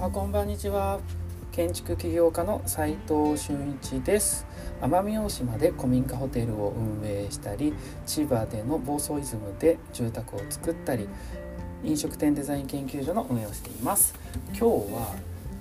おはこんばんにちは。建築起業家の斉藤俊一です。奄美大島で古民家ホテルを運営したり千葉での房総イズムで住宅を作ったり飲食店デザイン研究所の運営をしています。今日は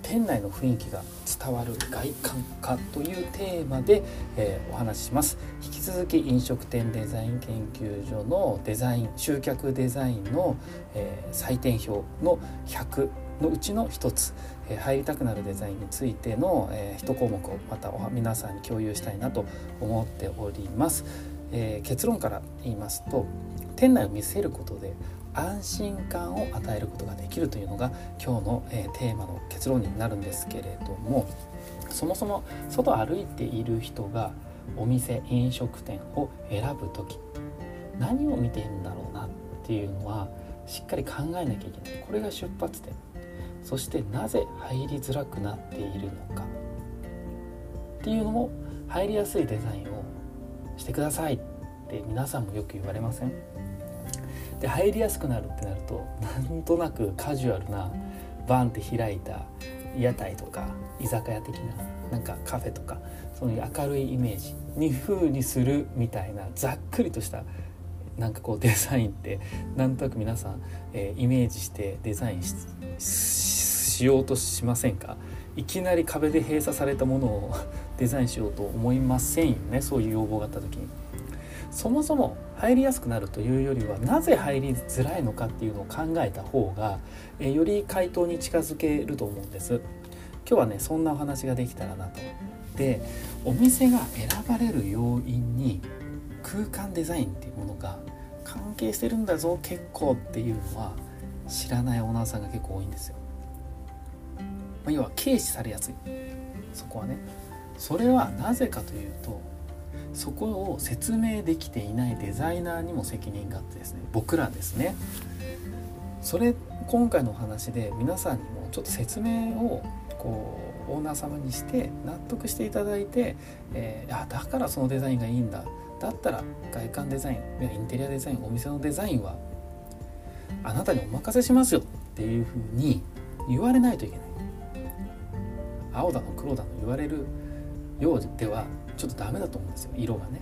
店内の雰囲気が伝わる外観化というテーマで、えー、お話しします。引き続き飲食店デザイン研究所のデザイン集客デザインの、えー、採点表の100のうちの一つ、え、入りたくなるデザインについての、え、1項目をまた皆さんに共有したいなと思っております、えー、結論から言いますと店内を見せることで安心感を与えることができるというのが今日の、えー、テーマの結論になるんですけれどもそもそも外歩いている人がお店飲食店を選ぶ時何を見ているんだろうなっていうのはしっかり考えなきゃいけない。これが出発点。そしてなぜ入りづらくなっているのか。っていうのも入りやすいデザインをしてくださいって皆さんもよく言われません？で入りやすくなるってなるとなんとなくカジュアルなバンって開いた屋台とか居酒屋的ななんかカフェとかそういう明るいイメージに風にするみたいなざっくりとしたなんかこうデザインってなんとなく皆さん、えー、イメージしてデザインしようとしませんか？いきなり壁で閉鎖されたものを デザインしようと思いませんよね？そういう要望があった時に。そもそも入りやすくなるというよりはなぜ入りづらいのかっていうのを考えた方が、えより回答に近づけると思うんです。今日はねそんなお話ができたらなと。でお店が選ばれる要因に空間デザインっていうものが関係してるんだぞ結構っていうのは知らないオーナーさんが結構多いんですよ、まあ、要は軽視されやすい。そこはね。それはなぜかというとそこを説明できていないデザイナーにも責任があってですね。僕らですね。それ今回のお話で皆さんにもちょっと説明をこうオーナー様にして納得していただいて、えー、あだからそのデザインがいいんだ。だったら外観デザインインテリアデザインお店のデザインはあなたにお任せしますよっていうふうに言われないといけない。青だの黒だの言われるようではちょっとダメだと思うんですよ。色がね。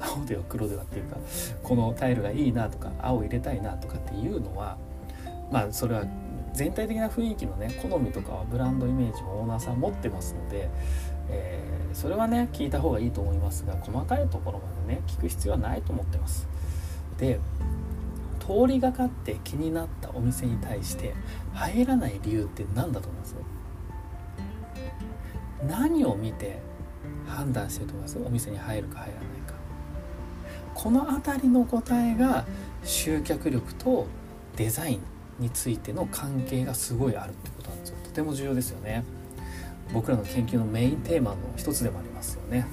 青では黒ではっていうかこのタイルがいいなとか青入れたいなとかっていうのはまあそれは全体的な雰囲気のね好みとかはブランドイメージもオーナーさん持ってますので、えー、それはね聞いた方がいいと思いますが細かいところまでね聞く必要はないと思ってます。で通りがかって気になったお店に対して入らない理由って何だと思います？何を見て判断してると思います？お店に入るか入らないか。この辺りの答えが集客力とデザインについての関係がすごいあるってことなんですよ。とても重要ですよね。僕らの研究のメインテーマの一つでもありますよね。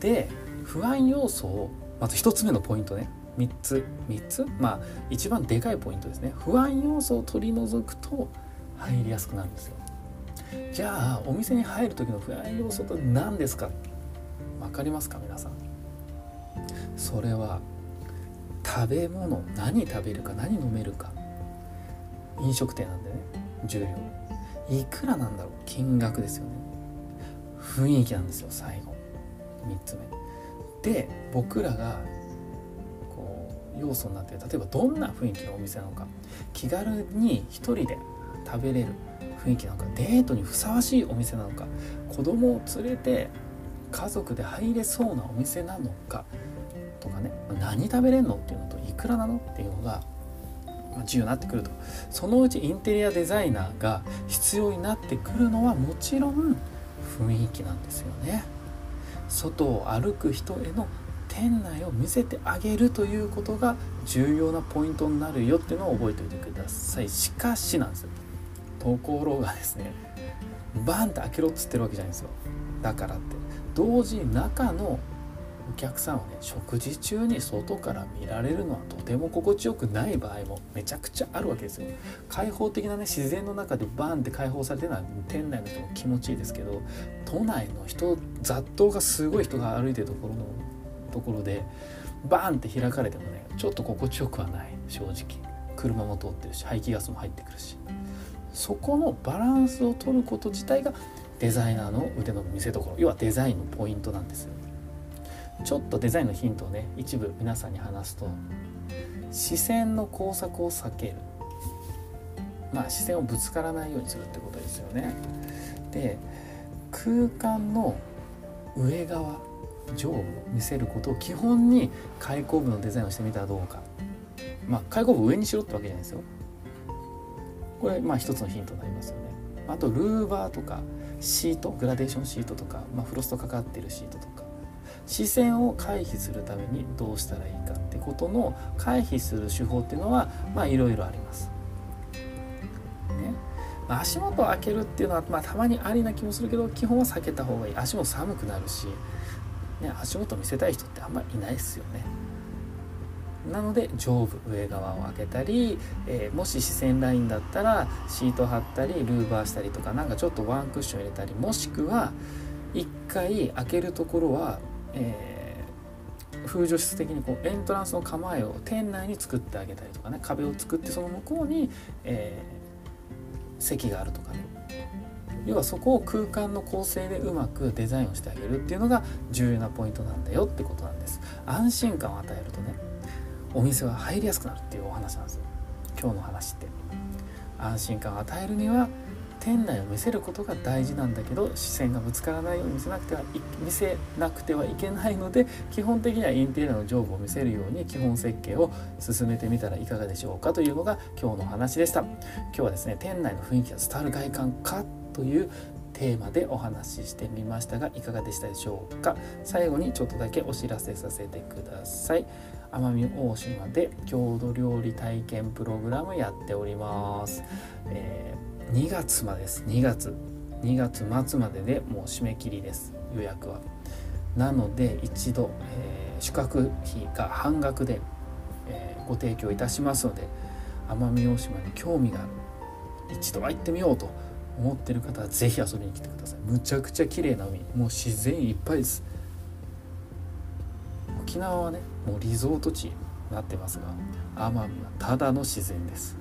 で不安要素をまず1つ目のポイントね。3つ。3つ？まあ一番でかいポイントですね。不安要素を取り除くと入りやすくなるんですよ。じゃあお店に入る時の不安要素と何ですか？分かりますか皆さん？それは食べ物何食べるか何飲めるか。飲食店なんでね重要。いくらなんだろう金額ですよね。雰囲気なんですよ最後。3つ目。で僕らがこう要素になってる例えばどんな雰囲気のお店なのか。気軽に一人で食べれる雰囲気なのか。デートにふさわしいお店なのか。子供を連れて家族で入れそうなお店なのか。とかね。何食べれんのっていうのといくらなのっていうのが重要になってくるとそのうちインテリアデザイナーが必要になってくるのはもちろん雰囲気なんですよね。外を歩く人への店内を見せてあげるということが重要なポイントになるよっていうのを覚えておいてください。しかしなんですよ。ところがですねバンって開けろっつってるわけじゃないんですよ。だからって。同時に中のお客さんをね食事中に外から見られるのはとても心地よくない場合もめちゃくちゃあるわけですよ。開放的なね自然の中でバーンって開放されてるのは店内の人も気持ちいいですけど都内の人雑踏がすごい人が歩いてるところのところでバーンって開かれてもねちょっと心地よくはない正直。車も通ってるし排気ガスも入ってくるし。そこのバランスを取ること自体がデザイナーの腕の見せ所要はデザインのポイントなんですよ。ちょっとデザインのヒントをね一部皆さんに話すと視線の工作を避ける。まあ視線をぶつからないようにするってことですよね。で空間の上側上を見せることを基本に開口部のデザインをしてみたらどうか。まあ開口部上にしろってわけじゃないですよ。これまあ一つのヒントになりますよね。あとルーバーとかシートグラデーションシートとか、まあ、フロストかかってるシートとか視線を回避するためにどうしたらいいかってことの回避する手法っていうのはまあいろいろあります。ね、足元を開けるっていうのは、まあ、たまにありな気もするけど基本は避けた方がいい足も寒くなるし、ね、足元見せたい人ってあんまりいないですよね。なので上部上側を開けたり、えー、もし視線ラインだったらシート貼ったりルーバーしたりとかなんかちょっとワンクッション入れたりもしくは1回開けるところは、えー、風除室的にこうエントランスの構えを店内に作ってあげたりとかね壁を作ってその向こうに、えー、席があるとかね。要はそこを空間の構成でうまくデザインをしてあげるっていうのが重要なポイントなんだよってことなんです。安心感を与えるとねお店は入りやすくなるっていうお話なんですよ。今日の話って。安心感を与えるには店内を見せることが大事なんだけど視線がぶつからないように見せなくては見せなくてはいけないので基本的にはインテリアの上部を見せるように基本設計を進めてみたらいかがでしょうかというのが今日のお話でした。今日はですね店内の雰囲気が伝わる外観かというテーマでお話ししてみましたがいかがでしたでしょうか。最後にちょっとだけお知らせさせてください。奄美大島で郷土料理体験プログラムやっております、えー、2月までです。2月。2月末まででもう締め切りです。予約は。なので一度、えー、宿泊費が半額で、えー、ご提供いたしますので奄美大島に興味がある。一度は行ってみようと思ってる方は是非遊びに来てください。むちゃくちゃ綺麗な海。もう自然いっぱいです。沖縄はねもうリゾート地になってますが奄美はただの自然です。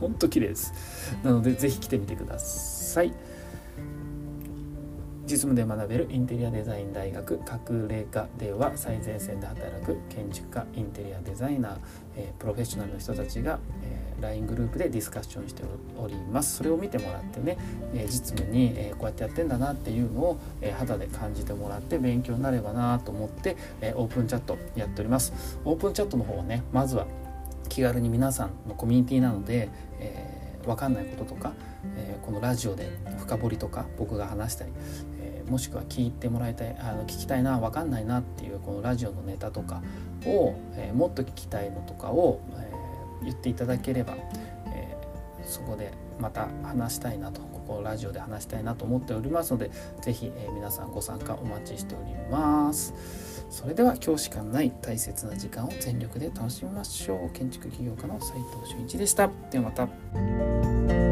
ほんと綺麗です。なので是非来てみてください。実務で学べるインテリアデザイン大学隠れ家では最前線で働く建築家インテリアデザイナー、えー、プロフェッショナルの人たちが、えー、LINE グループでディスカッションしております。それを見てもらってね、えー、実務に、えこうやってやってんだなっていうのを、え肌で感じてもらって勉強になればなと思って、えオープンチャットやっております。オープンチャットの方はねまずは気軽に皆さんのコミュニティなので、えー、分かんないこととか、えー、このラジオで深掘りとか僕が話したりえ、もしくは聞いてもらいたいあの聞きたいな分かんないなっていうこのラジオのネタとかを、えー、もっと聞きたいのとかを、えー、言っていただければ、えー、そこでまた話したいなとこうラジオで話したいなと思っておりますので是非、え皆さんご参加お待ちしております。それでは今日しかない大切な時間を全力で楽しみましょう。建築起業家の斉藤俊一でした。ではまた。